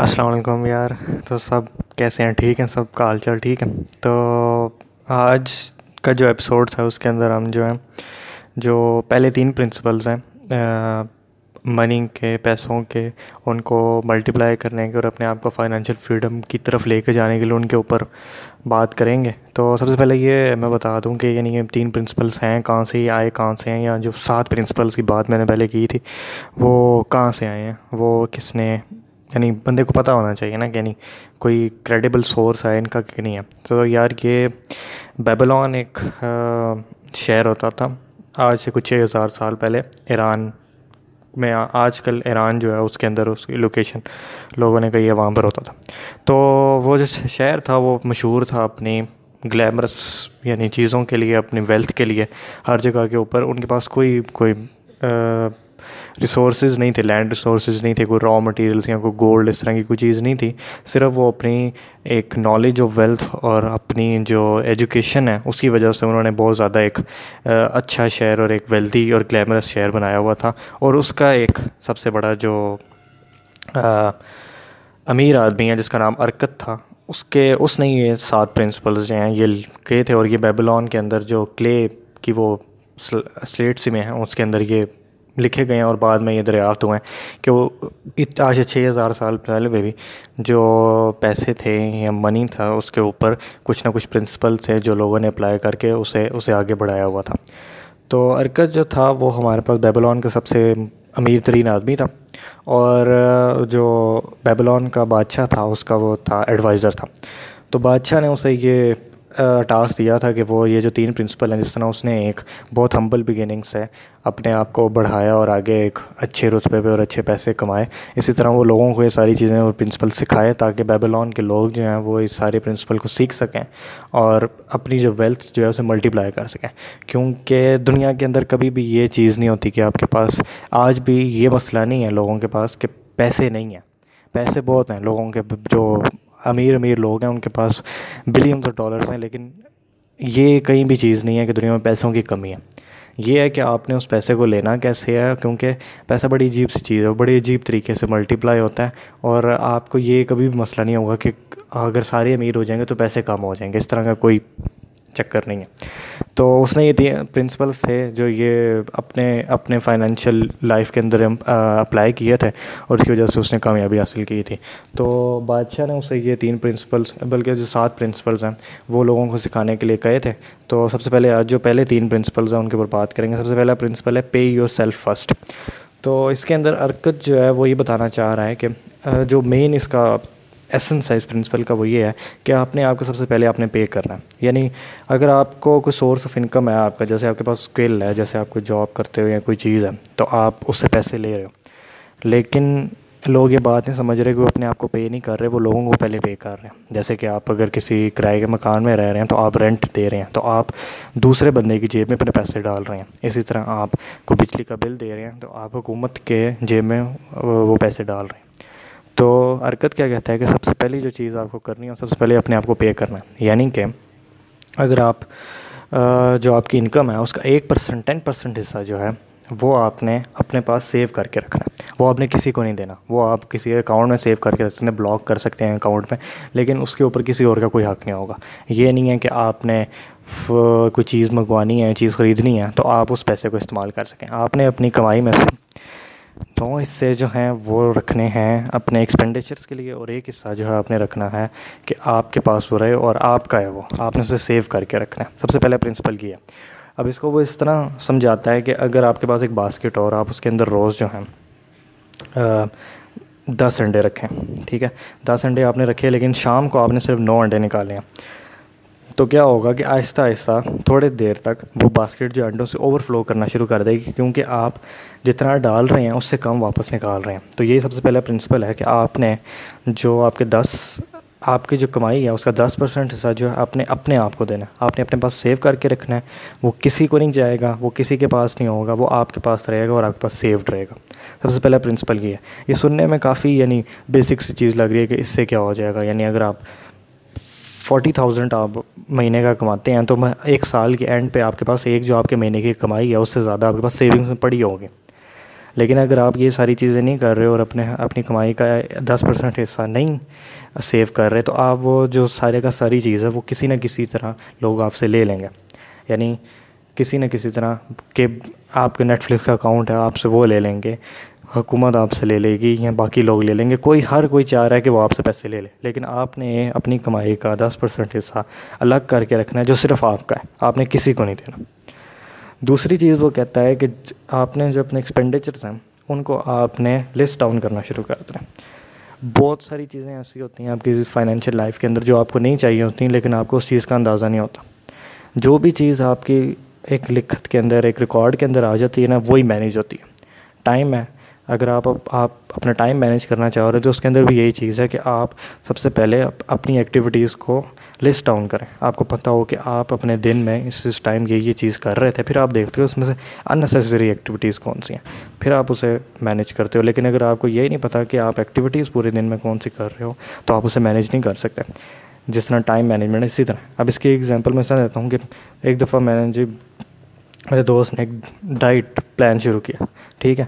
السلام علیکم یار۔ تو سب کیسے ہیں؟ ٹھیک ہیں؟ سب کا حال چال ٹھیک ہے تو آج کا جو ایپیسوڈ تھا اس کے اندر ہم جو ہیں، جو پہلے تین پرنسپلز ہیں منی کے، پیسوں کے، ان کو ملٹیپلائی کرنے کے اور اپنے آپ کو فائنینشیل فریڈم کی طرف لے کے جانے کے لیے ان کے اوپر بات کریں گے۔ تو سب سے پہلے یہ میں بتا دوں کہ یعنی یہ تین پرنسپلس ہیں، کہاں سے یہ آئے، کہاں سے ہیں، یا جو سات پرنسپلس کی بات میں نے پہلے کی تھی، وہ کہاں سے آئے ہیں؟ وہ کس نے یعنی بندے کو پتہ ہونا چاہیے نا کہ یعنی کوئی کریڈیبل سورس ہے ان کا کہ نہیں ہے۔ تو یار یہ بیبلون ایک شہر ہوتا تھا۔ آج سے کچھ چھ ہزار سال پہلے ایران میں آج کل ایران جو ہے اس کے اندر اس کی لوکیشن لوگوں نے کہی ہے وہاں پر ہوتا تھا۔ تو وہ جو شہر تھا وہ مشہور تھا اپنی گلیمرس یعنی چیزوں کے لیے، اپنی ویلتھ کے لیے۔ ہر جگہ کے اوپر ان کے پاس کوئی کوئی ریسورسز نہیں تھے لینڈ ریسورسز نہیں تھے کوئی را مٹیریلس یا کوئی گولڈ اس طرح کی کوئی چیز نہیں تھی صرف وہ اپنی ایک نالج آف ویلتھ اور اپنی جو ایجوکیشن ہے اس کی وجہ سے انہوں نے بہت زیادہ ایک اچھا شہر اور ایک ویلتھی اور گلیمرس شہر بنایا ہوا تھا اور اس کا ایک سب سے بڑا جو امیر آدمی ہے جس کا نام ارکت تھا اس کے اس نے یہ سات پرنسپلز جو ہیں یہ کہے تھے اور یہ بیبلون کے اندر جو کلے کی وہ سلیٹس میں ہیں اس کے اندر یہ لکھے گئے ہیں اور بعد میں یہ دریافت ہوئے ہیں کہ وہ آج سے چھ ہزار سال پہلے بھی جو پیسے تھے یا منی تھا، اس کے اوپر کچھ نہ کچھ پرنسپل تھے جو لوگوں نے اپلائی کر کے اسے اسے آگے بڑھایا ہوا تھا۔ تو ارکت جو تھا، وہ ہمارے پاس بیبلون کا سب سے امیر ترین آدمی تھا اور جو بیبلون کا بادشاہ تھا، اس کا وہ تھا ایڈوائزر تھا۔ تو بادشاہ نے اسے یہ ٹاسک دیا تھا کہ وہ یہ جو تین پرنسپل ہیں جس طرح اس نے ایک بہت ہمبل بگیننگ سے اپنے آپ کو بڑھایا اور آگے ایک اچھے رتبے پہ اور اچھے پیسے کمائے اسی طرح وہ لوگوں کو یہ ساری چیزیں اور پرنسپل سکھائے تاکہ بیبلون کے لوگ جو ہیں وہ اس سارے پرنسپل کو سیکھ سکیں اور اپنی جو ویلتھ جو ہے اسے ملٹیپلائی کر سکیں کیونکہ دنیا کے اندر کبھی بھی یہ چیز نہیں ہوتی کہ آپ کے پاس آج بھی یہ مسئلہ نہیں ہے لوگوں کے پاس کہ پیسے نہیں ہیں پیسے بہت ہیں لوگوں کے جو امیر امیر لوگ ہیں، ان کے پاس بلینز آف ڈالرس ہیں، لیکن یہ کہیں بھی چیز نہیں ہے کہ دنیا میں پیسوں کی کمی ہے۔ یہ ہے کہ آپ نے اس پیسے کو لینا کیسے ہے، کیونکہ پیسہ بڑی عجیب سی چیز ہے بڑی عجیب طریقے سے ملٹیپلائی ہوتا ہے، اور آپ کو یہ کبھی بھی مسئلہ نہیں ہوگا کہ اگر سارے امیر ہو جائیں گے تو پیسے کم ہو جائیں گے، اس طرح کا کوئی چکر نہیں ہے۔ تو اس نے یہ پرنسپلس تھے جو یہ اپنے اپنے فائنینشیل لائف کے اندر اپلائی کیے تھے اور اس کی وجہ سے اس نے کامیابی حاصل کی تھی۔ تو بادشاہ نے اسے یہ تین پرنسپلس بلکہ جو سات پرنسپلس ہیں، وہ لوگوں کو سکھانے کے لیے کہے تھے۔ تو سب سے پہلے آج جو پہلے تین پرنسپلز ہیں، ان کے اوپر بات کریں گے۔ سب سے پہلا پرنسپل ہے پے یور سیلف فسٹ تو اس کے اندر ارکت جو ہے، وہ یہ بتانا چاہ رہا ہے کہ جو مین اس کا ایسنس ہے اس پرنسپل کا وہ یہ ہے کہ آپ نے آپ کو سب سے پہلے آپ نے پے کرنا ہے۔ یعنی اگر آپ کو کوئی سورس آف انکم ہے آپ کا، جیسے آپ کے پاس اسکل ہے، جیسے آپ کو جاب کرتے ہو یا کوئی چیز ہے، تو آپ اس سے پیسے لے رہے ہو۔ لیکن لوگ یہ بات نہیں سمجھ رہے کہ وہ اپنے آپ کو پے نہیں کر رہے، وہ لوگوں کو پہلے پے کر رہے ہیں۔ جیسے کہ آپ اگر کسی کرائے کے مکان میں رہ رہے ہیں تو آپ رینٹ دے رہے ہیں، تو آپ دوسرے بندے کی جیب میں اپنے پیسے ڈال رہے ہیں۔ اسی طرح آپ کو بجلی کا بل دے رہے ہیں، تو آپ حکومت کے جیب میں وہ پیسے ڈال رہے ہیں۔ تو حرکت کیا کہتا ہے کہ سب سے پہلی جو چیز آپ کو کرنی ہے سب سے پہلے اپنے آپ کو پے کرنا ہے۔ یعنی کہ اگر آپ جو آپ کی انکم ہے، اس کا ایک پرسنٹ ٹین پرسنٹ حصہ جو ہے، وہ آپ نے اپنے پاس سیو کر کے رکھنا ہے۔ وہ آپ نے کسی کو نہیں دینا۔ وہ آپ کسی اکاؤنٹ میں سیو کر کے رکھ سکتے ہیں بلاک کر سکتے ہیں اکاؤنٹ میں، لیکن اس کے اوپر کسی اور کا کوئی حق نہیں ہوگا۔ یہ نہیں ہے کہ آپ نے کوئی چیز منگوانی ہے، چیز خریدنی ہے، تو آپ اس پیسے کو استعمال کر سکیں۔ آپ نے اپنی کمائی میں سے دو حصے جو ہیں وہ رکھنے ہیں اپنے ایکسپینڈیچرس کے لیے اور ایک حصہ جو ہے آپ نے رکھنا ہے کہ آپ کے پاس وہ رہے اور آپ کا ہے وہ، آپ نے اسے سیو کر کے رکھنا ہے۔ سب سے پہلے پرنسپل کی ہے۔ اب اس کو وہ اس طرح سمجھاتا ہے کہ اگر آپ کے پاس ایک باسکٹ اور آپ اس کے اندر روز جو ہیں دس انڈے رکھیں، ٹھیک ہے؟ دس انڈے آپ نے رکھے لیکن شام کو آپ نے صرف نو انڈے نکالے ہیں۔ تو کیا ہوگا کہ آہستہ آہستہ تھوڑے دیر تک وہ باسکٹ جو انڈوں سے اوور فلو کرنا شروع کر دے گی، کیونکہ آپ جتنا ڈال رہے ہیں، اس سے کم واپس نکال رہے ہیں۔ تو یہ سب سے پہلا پرنسپل ہے کہ آپ نے جو آپ کے دس، آپ کی جو کمائی ہے، اس کا دس پرسینٹ حصہ جو ہے، آپ نے اپنے آپ کو دینا ہے۔ آپ نے اپنے پاس سیو کر کے رکھنا ہے۔ وہ کسی کو نہیں جائے گا، وہ کسی کے پاس نہیں ہوگا، وہ آپ کے پاس رہے گا اور آپ کے پاس سیوڈ رہے گا۔ سب سے پہلا پرنسپل یہ ہے۔ یہ سننے میں کافی یعنی بیسک سی چیز لگ رہی ہے کہ اس سے کیا ہو جائے گا۔ یعنی اگر آپ فورٹی تھاؤزینڈ آپ مہینے کا کماتے ہیں تو میں ایک سال کے اینڈ پہ آپ کے پاس ایک جو آپ کے مہینے کی کمائی ہے، اس سے زیادہ آپ کے پاس سیونگس میں پڑی ہوگی۔ لیکن اگر آپ یہ ساری چیزیں نہیں کر رہے اور اپنے اپنی کمائی کا دس پرسنٹ حصہ نہیں سیو کر رہے، تو آپ وہ جو سارے کا ساری چیز ہے، وہ کسی نہ کسی طرح لوگ آپ سے لے لیں گے۔ یعنی کسی نہ کسی طرح کہ آپ کے نیٹ فلکس کا اکاؤنٹ ہے، آپ سے وہ لے لیں گے۔ حکومت آپ سے لے لے گی یا باقی لوگ لے لیں گے، کوئی ہر کوئی چاہ رہا ہے کہ وہ آپ سے پیسے لے لے، لیکن آپ نے اپنی کمائی کا دس پرسنٹ حصہ الگ کر کے رکھنا ہے جو صرف آپ کا ہے، آپ نے کسی کو نہیں دینا۔ دوسری چیز وہ کہتا ہے کہ آپ نے جو اپنے ایکسپینڈیچرس ہیں، ان کو آپ نے لسٹ ڈاؤن کرنا شروع کر دیں بہت ساری چیزیں ایسی ہوتی ہیں آپ کی فائنینشیل لائف کے اندر جو آپ کو نہیں چاہیے ہوتی ہیں لیکن آپ کو اس چیز کا اندازہ نہیں ہوتا۔ جو بھی چیز آپ کی ایک لکھت کے اندر، ایک ریکارڈ کے اندر آ جاتی ہے نا، وہی مینیج ہوتی ہے۔ ٹائم ہے اگر آپ آپ اپنا ٹائم مینیج کرنا چاہ رہے تو اس کے اندر بھی یہی چیز ہے کہ آپ سب سے پہلے اپنی ایکٹیویٹیز کو لسٹ ڈاؤن کریں۔ آپ کو پتہ ہو کہ آپ اپنے دن میں اس اس ٹائم یہ یہ چیز کر رہے تھے۔ پھر آپ دیکھتے ہو اس میں سے ان ایکٹیویٹیز کون سی ہیں۔ پھر آپ اسے مینیج کرتے ہو۔ لیکن اگر آپ کو یہی نہیں پتہ کہ آپ ایکٹیویٹیز پورے دن میں کون سی کر رہے ہو، تو آپ اسے مینیج نہیں کر سکتے۔ جس طرح ٹائم مینجمنٹ اسی طرح۔ اب اس کی ایگزامپل میں ایسا دیتا ہوں کہ ایک دفعہ میں نے جی میرے دوست نے ایک ڈائٹ پلان شروع کیا۔ ٹھیک ہے۔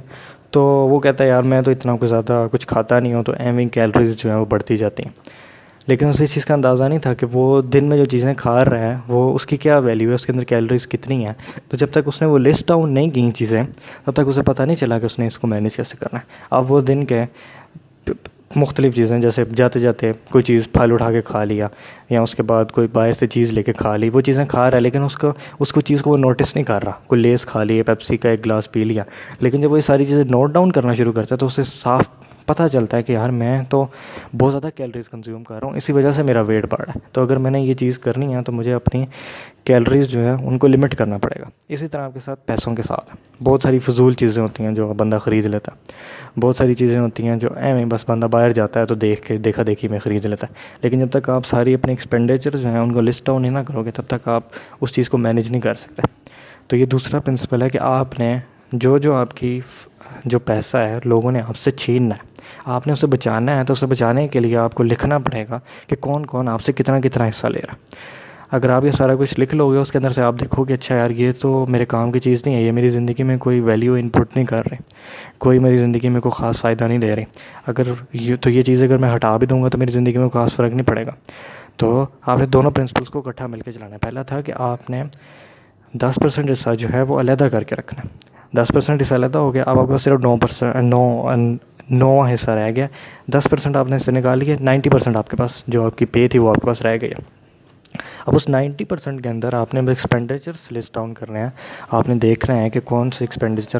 تو وہ کہتا ہے، یار، میں تو اتنا کچھ زیادہ کچھ کھاتا نہیں ہوں، تو ایویں کیلریز جو ہیں وہ بڑھتی جاتی ہیں. لیکن اسے اس چیز کا اندازہ نہیں تھا کہ وہ دن میں جو چیزیں کھا رہا ہے، وہ اس کی کیا ویلیو ہے؟ اس کے اندر کیلریز کتنی ہیں؟ تو جب تک اس نے وہ لسٹ ڈاؤن نہیں کی چیزیں، تب تک اسے پتہ نہیں چلا کہ اس نے اس کو مینیج کیسے کرنا ہے۔ اب وہ دن کے مختلف چیزیں، جیسے جاتے جاتے کوئی چیز پھل اٹھا کے کھا لیا، یا اس کے بعد کوئی باہر سے چیز لے کے کھا لی، وہ چیزیں کھا رہا ہے، لیکن اس کو اس کو چیز کو وہ نوٹس نہیں کر رہا۔ کوئی لیس کھا لی پیپسی کا ایک گلاس پی لیا۔ لیکن جب وہ یہ ساری چیزیں نوٹ ڈاؤن کرنا شروع کرتا ہے تو اسے صاف پتہ چلتا ہے کہ یار میں تو بہت زیادہ کیلریز کنزیوم کر رہا ہوں، اسی وجہ سے میرا ویٹ بڑھ رہا ہے۔ تو اگر میں نے یہ چیز کرنی ہے تو مجھے اپنی کیلریز جو ہے ان کو لمٹ کرنا پڑے گا۔ اسی طرح آپ کے ساتھ پیسوں کے ساتھ۔ بہت ساری فضول چیزیں ہوتی ہیں جو بندہ خرید لیتا ہے۔ بہت ساری چیزیں ہوتی ہیں جو ایم بس بندہ باہر جاتا ہے تو دیکھ کے، دیکھا دیکھی میں خرید لیتا ہے۔ لیکن جب تک آپ ساری اپنے ایکسپینڈیچر جو ہیں ان کو لسٹ ڈاؤن نہیں نہ کرو گے، تب تک آپ اس چیز کو مینیج نہیں کر سکتے۔ تو یہ دوسرا پرنسپل ہے کہ آپ نے جو جو آپ کی، جو پیسہ ہے، لوگوں نے آپ سے چھیننا ہے۔ آپ نے اسے بچانا ہے تو اسے بچانے کے لیے آپ کو لکھنا پڑے گا کہ کون کون آپ سے کتنا کتنا حصہ لے رہا ہے۔ اگر آپ یہ سارا کچھ لکھ لو گے، اس کے اندر سے آپ دیکھو کہ اچھا یار، یہ تو میرے کام کی چیز نہیں ہے، یہ میری زندگی میں کوئی ویلیو انپٹ نہیں کر رہے، کوئی میری زندگی میں کوئی خاص فائدہ نہیں دے رہی اگر یہ تو یہ چیز اگر میں ہٹا بھی دوں گا تو میری زندگی میں خاص فرق نہیں پڑے گا۔ تو آپ نے دونوں پرنسپلس کو اکٹھا مل کے چلانا ہے۔ پہلا تھا کہ آپ نے دس پرسینٹ حصہ جو ہے وہ علیحدہ کر کے رکھنا ہے۔ دس پرسینٹ حصہ علیحدہ ہو گیا، اب آپ کے پاس صرف نو پرسینٹ نو نو حصہ رہ گیا، دس پرسینٹ آپ نے حصہ نکال لیا نائنٹی پرسینٹ آپ کے پاس جو آپ کی پے تھی وہ آپ کے پاس رہ گئی۔ اب اس نائنٹی پرسینٹ کے اندر آپ نے ایکسپینڈیچرس لسٹ ڈاؤن کرنے ہیں۔ آپ نے دیکھ رہے ہیں کہ کون سے ایکسپینڈیچر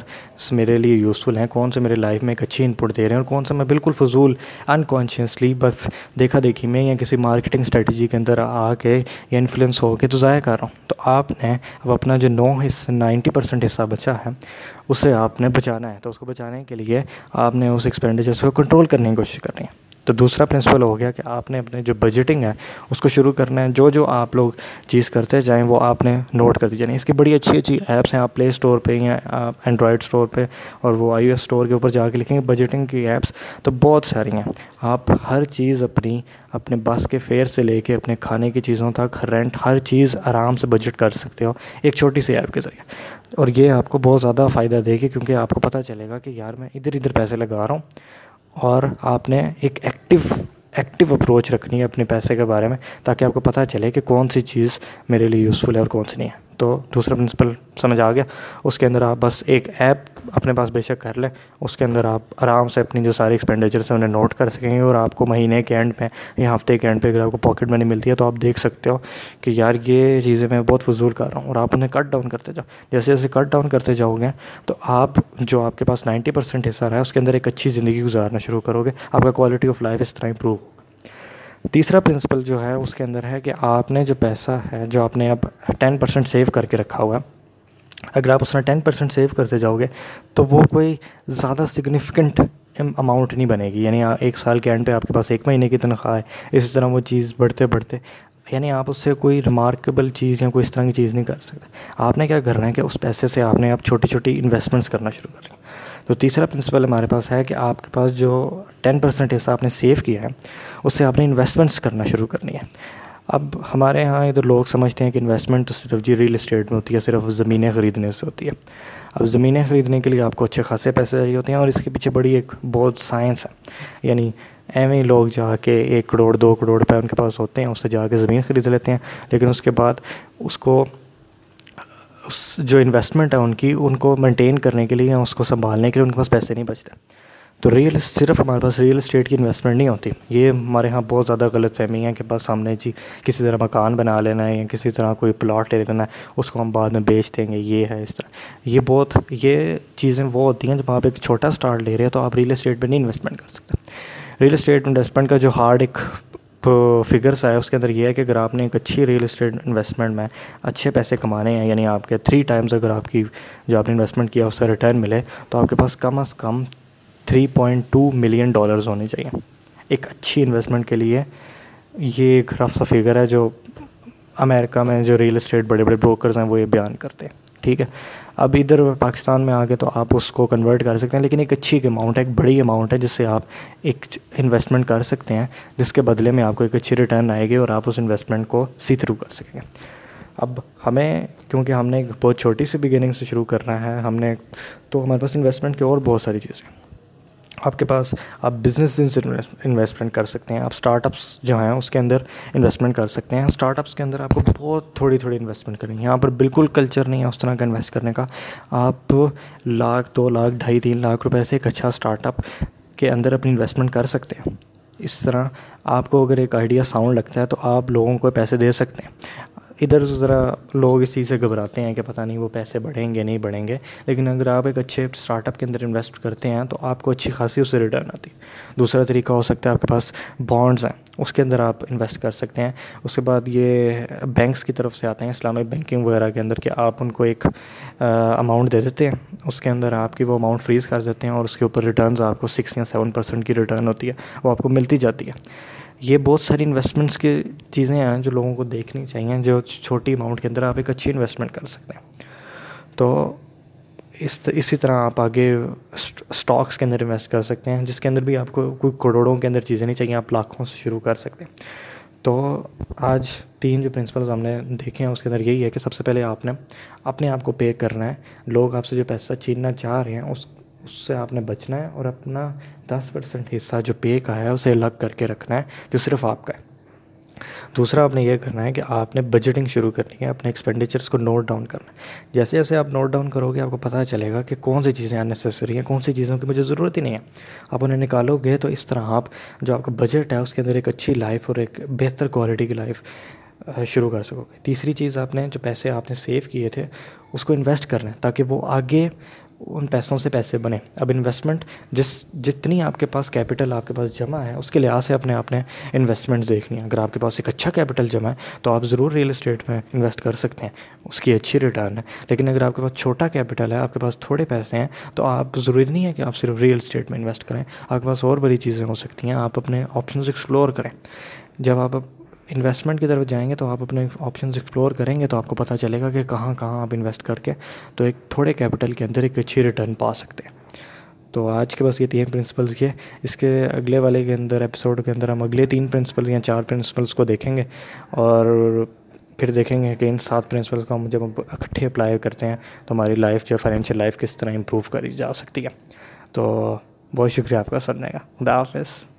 میرے لیے یوزفل ہیں، کون سے میرے لائف میں ایک اچھی انپٹ دے رہے ہیں اور کون سے میں بالکل فضول انکانشیسلی بس دیکھا دیکھی میں یا کسی مارکیٹنگ اسٹریٹجی کے اندر آ کے یا انفلوئنس ہو کے تو ضائع کر رہا ہوں۔ تو آپ نے اب اپنا جو نو حصہ نائنٹی پرسینٹ حصہ بچا ہے، اسے آپ نے بچانا ہے۔ تو اس کو بچانے کے لیے آپ نے اس ایکسپینڈیچرس کو کنٹرول کرنے کی کوشش کرنی ہے۔ تو دوسرا پرنسپل ہو گیا کہ آپ نے اپنے جو بجٹنگ ہے، اس کو شروع کرنا ہے۔ جو جو آپ لوگ چیز کرتے جائیں، وہ آپ نے نوٹ کر دی۔ جائیں اس کی بڑی اچھی اچھی ایپس ہیں، آپ پلے اسٹور پہ یا اینڈرائڈ اسٹور پہ اور وہ آئی او ایس اسٹور کے اوپر جا کے لکھیں گے بجٹنگ کی ایپس تو بہت ساری ہیں۔ آپ ہر چیز اپنی، اپنے بس کے فیئر سے لے کے اپنے کھانے کی چیزوں تک رینٹ ہر چیز آرام سے بجٹ کر سکتے ہو ایک چھوٹی سی ایپ کے ذریعے۔ اور یہ آپ کو بہت زیادہ فائدہ دے گی کیونکہ آپ کو پتہ چلے گا کہ یار میں ادھر ادھر پیسے لگا رہا ہوں۔ اور آپ نے ایک ایکٹیو ایکٹیو اپروچ رکھنی ہے اپنے پیسے کے بارے میں تاکہ آپ کو پتہ چلے کہ کون سی چیز میرے لیے یوزفل ہے اور کون سی نہیں ہے۔ تو دوسرا پرنسپل سمجھ آ گیا۔ اس کے اندر آپ بس ایک ایپ اپنے پاس بے شک کر لیں۔ اس کے اندر آپ آرام سے اپنی جو ساری ایکسپینڈیچرس ہیں انہیں نوٹ کر سکیں گے اور آپ کو مہینے کے اینڈ پہ یا ہفتے کے اینڈ پہ اگر آپ کو پاکٹ منی ملتی ہے تو آپ دیکھ سکتے ہو کہ یار یہ چیزیں میں بہت فضول کر رہا ہوں اور آپ انہیں کٹ ڈاؤن کرتے جاؤ۔ جیسے جیسے کٹ ڈاؤن کرتے جاؤ گے تو آپ جو آپ کے پاس نائنٹی پرسینٹ حصہ رہا ہے اس کے اندر ایک اچھی زندگی گزارنا شروع کرو گے۔ آپ کا کوالٹی آف لائف اس طرح امپروو ہوگا۔ تیسرا پرنسپل جو ہے اس کے اندر ہے کہ آپ نے جو پیسہ ہے جو آپ نے اب ٹین پرسینٹ سیو کر کے رکھا ہوا ہے، اگر آپ اس میں ٹین پرسینٹ سیو کرتے جاؤ گے تو وہ کوئی زیادہ سگنیفیکنٹ اماؤنٹ نہیں بنے گی یعنی ایک سال کے اینڈ پہ آپ کے پاس ایک مہینے کی تنخواہ ہے، اسی طرح وہ چیز بڑھتے بڑھتے یعنی آپ اس سے کوئی ریمارکیبل چیز یا کوئی اس طرح کی چیز نہیں کر سکتے۔ آپ نے کیا کرنا ہے کہ اس پیسے سے آپ نے اب چھوٹی چھوٹی انویسٹمنٹس کرنا شروع کر تو تیسرا پرنسپل ہمارے پاس ہے کہ آپ کے پاس جو ٹین پرسینٹ حصہ آپ نے سیو کیا ہے اس سے آپ نے انویسٹمنٹس کرنا شروع کرنی ہے۔ اب ہمارے یہاں ادھر لوگ سمجھتے ہیں کہ انویسٹمنٹ تو صرف جی ریل اسٹیٹ میں ہوتی ہے، صرف زمینیں خریدنے سے ہوتی ہے۔ اب زمینیں خریدنے کے لیے آپ کو اچھے خاصے پیسے چاہیے ہوتے ہیں اور اس کے پیچھے بڑی ایک بہت سائنس ہے۔ یعنی ایویں لوگ جا کے ایک کروڑ، دو کروڑ روپے ان کے پاس ہوتے ہیں، اس سے جا کے زمین خرید لیتے ہیں، لیکن اس کے بعد اس کو جو انویسٹمنٹ ہے ان کی، ان کو مینٹین کرنے کے لیے یا اس کو سنبھالنے کے لیے ان کے پاس پیسے نہیں بچتے۔ تو ریئل صرف ہمارے پاس ریئل اسٹیٹ کی انویسٹمنٹ نہیں ہوتی۔ یہ ہمارے ہاں بہت زیادہ غلط فہمی ہے کہ بس ہم نے جی کسی طرح مکان بنا لینا ہے یا کسی طرح کوئی پلاٹ لے لینا ہے، اس کو ہم بعد میں بیچ دیں گے، یہ ہے اس طرح۔ یہ بہت، یہ چیزیں وہ ہوتی ہیں جب آپ ایک چھوٹا اسٹارٹ لے رہے ہیں تو آپ ریئل اسٹیٹ پہ نہیں انویسٹمنٹ کر سکتے۔ ریئل اسٹیٹ انویسٹمنٹ کا جو ہارڈ ایک فگرس ہے اس کے اندر یہ ہے کہ اگر آپ نے ایک اچھی ریئل اسٹیٹ انویسٹمنٹ میں اچھے پیسے کمانے ہیں یعنی آپ کے تھری ٹائمز اگر آپ کی جو آپ نے انویسٹمنٹ کیا، اس سے ریٹرن ملے، تو آپ کے پاس کم از کم three point two million dollars ہونے چاہیے۔ ایک اچھی انویسٹمنٹ کے لیے یہ ایک رف سا فگر ہے جو امریکہ میں جو ریئل اسٹیٹ بڑے بڑے بروکرز ہیں وہ یہ بیان کرتے ہیں۔ ٹھیک ہے۔ اب ادھر پاکستان میں آگے تو آپ اس کو کنورٹ کر سکتے ہیں، لیکن ایک اچھی اماؤنٹ ہے، ایک بڑی اماؤنٹ ہے، جس سے آپ ایک انویسٹمنٹ کر سکتے ہیں، جس کے بدلے میں آپ کو ایک اچھی ریٹرن آئے گی اور آپ اس انویسٹمنٹ کو سی تھرو کر سکیں گے۔ اب ہمیں، کیونکہ ہم نے ایک بہت چھوٹی سی بگننگ سے شروع کرنا ہے، ہم نے، تو ہمارے پاس انویسٹمنٹ کی اور بہت ساری چیزیں آپ کے پاس آپ بزنس انویسٹمنٹ کر سکتے ہیں، آپ اسٹارٹ اپس جو ہیں اس کے اندر انویسٹمنٹ کر سکتے ہیں۔ اسٹارٹ اپس کے اندر آپ کو بہت تھوڑی تھوڑی انویسٹمنٹ کرنی ہے۔ یہاں پر بالکل کلچر نہیں ہے اس طرح کا انویسٹ کرنے کا۔ آپ لاکھ، دو لاکھ، ڈھائی، تین لاکھ روپے سے ایک اچھا اسٹارٹ اپ کے اندر اپنی انویسٹمنٹ کر سکتے ہیں۔ اس طرح آپ کو اگر ایک آئیڈیا ساؤنڈ لگتا ہے تو آپ لوگوں کو پیسے دے سکتے ہیں۔ ادھر ذرا لوگ اس چیز سے گھبراتے ہیں کہ پتہ نہیں وہ پیسے بڑھیں گے نہیں بڑھیں گے۔ لیکن اگر آپ ایک اچھے اسٹارٹ اپ کے اندر انویسٹ کرتے ہیں تو آپ کو اچھی خاصی اس سے ریٹرن آتی ہے۔ دوسرا طریقہ ہو سکتا ہے آپ کے پاس بانڈز ہیں، اس کے اندر آپ انویسٹ کر سکتے ہیں۔ اس کے بعد یہ بینکس کی طرف سے آتے ہیں، اسلامک بینکنگ وغیرہ کے اندر کہ آپ ان کو ایک اماؤنٹ دے دیتے ہیں۔ اس کے اندر آپ کی وہ اماؤنٹ فریز کر دیتے ہیں اور اس کے اوپر ریٹرنز آپ کو سکس یا سیون پرسینٹ کی ریٹرن ہوتی ہے، وہ آپ کو ملتی جاتی ہے۔ یہ بہت ساری انویسٹمنٹس کی چیزیں ہیں جو لوگوں کو دیکھنی چاہیے، جو چھوٹی اماؤنٹ کے اندر آپ ایک اچھی انویسٹمنٹ کر سکتے ہیں۔ تو اس اسی طرح آپ آگے اسٹاکس کے اندر انویسٹ کر سکتے ہیں، جس کے اندر بھی آپ کو کوئی کروڑوں کے اندر چیزیں نہیں چاہیے، آپ لاکھوں سے شروع کر سکتے ہیں۔ تو آج تین جو پرنسپلز ہم نے دیکھے ہیں، اس کے اندر یہی ہے کہ سب سے پہلے آپ نے اپنے آپ کو پے کرنا ہے۔ لوگ آپ سے جو پیسہ چھیننا چاہ رہے ہیں، اس اس سے آپ نے بچنا ہے اور اپنا دس پرسنٹ حصہ جو پے کا ہے اسے الگ کر کے رکھنا ہے جو صرف آپ کا ہے۔ دوسرا، آپ نے یہ کرنا ہے کہ آپ نے بجٹنگ شروع کرنی ہے، اپنے ایکسپینڈیچرس کو نوٹ ڈاؤن کرنا ہے۔ جیسے جیسے آپ نوٹ ڈاؤن کرو گے، آپ کو پتہ چلے گا کہ کون سی چیزیں انیسیسری ہیں، کون سی چیزوں کی مجھے ضرورت ہی نہیں ہے۔ آپ انہیں نکالو گے تو اس طرح آپ، جو آپ کا بجٹ ہے، اس کے اندر ایک اچھی لائف اور ایک بہتر کوالٹی کی لائف شروع کر سکو گے۔ تیسری چیز آپ نے، جو پیسے آپ نے سیو کیے تھے، اس کو انویسٹ کرنا ہے تاکہ وہ آگے ان پیسوں سے پیسے بنے۔ اب انویسٹمنٹ جس، جتنی آپ کے پاس کیپٹل آپ کے پاس جمع ہے، اس کے لحاظ سے اپنے آپ نے انویسٹمنٹ دیکھنی ہے اگر آپ کے پاس ایک اچھا کیپٹل جمع ہے، تو آپ ضرور ریئل اسٹیٹ میں انویسٹ کر سکتے ہیں۔ اس کی اچھی ریٹرن ہے۔ لیکن اگر آپ کے پاس چھوٹا کیپٹل ہے، آپ کے پاس تھوڑے پیسے ہیں، تو آپ ضروری نہیں ہے کہ آپ صرف ریئل اسٹیٹ میں انویسٹ کریں۔ آپ کے پاس اور بڑی چیزیں ہو سکتی ہیں۔ آپ اپنے آپشنز ایکسپلور کریں۔ جب آپ انویسٹمنٹ کی طرف جائیں گے تو آپ اپنے آپشنز ایکسپلور کریں گے تو آپ کو پتہ چلے گا کہ کہاں کہاں آپ انویسٹ کر کے تو ایک تھوڑے کیپٹل کے اندر ایک اچھی ریٹرن پا سکتے ہیں۔ تو آج کے بس یہ تین پرنسپلس کے اس کے اگلے والے کے اندر ایپیسوڈ کے اندر ہم اگلے تین پرنسپلس یا چار پرنسپلس کو دیکھیں گے اور پھر دیکھیں گے کہ ان سات پرنسپلس کو ہم جب اکٹھے اپلائی کرتے ہیں تو ہماری لائف جو فائنینشیل لائف کس طرح امپروو کری جا سکتی ہے۔ تو بہت شکریہ آپ کا سننے کا۔ خدا حافظ۔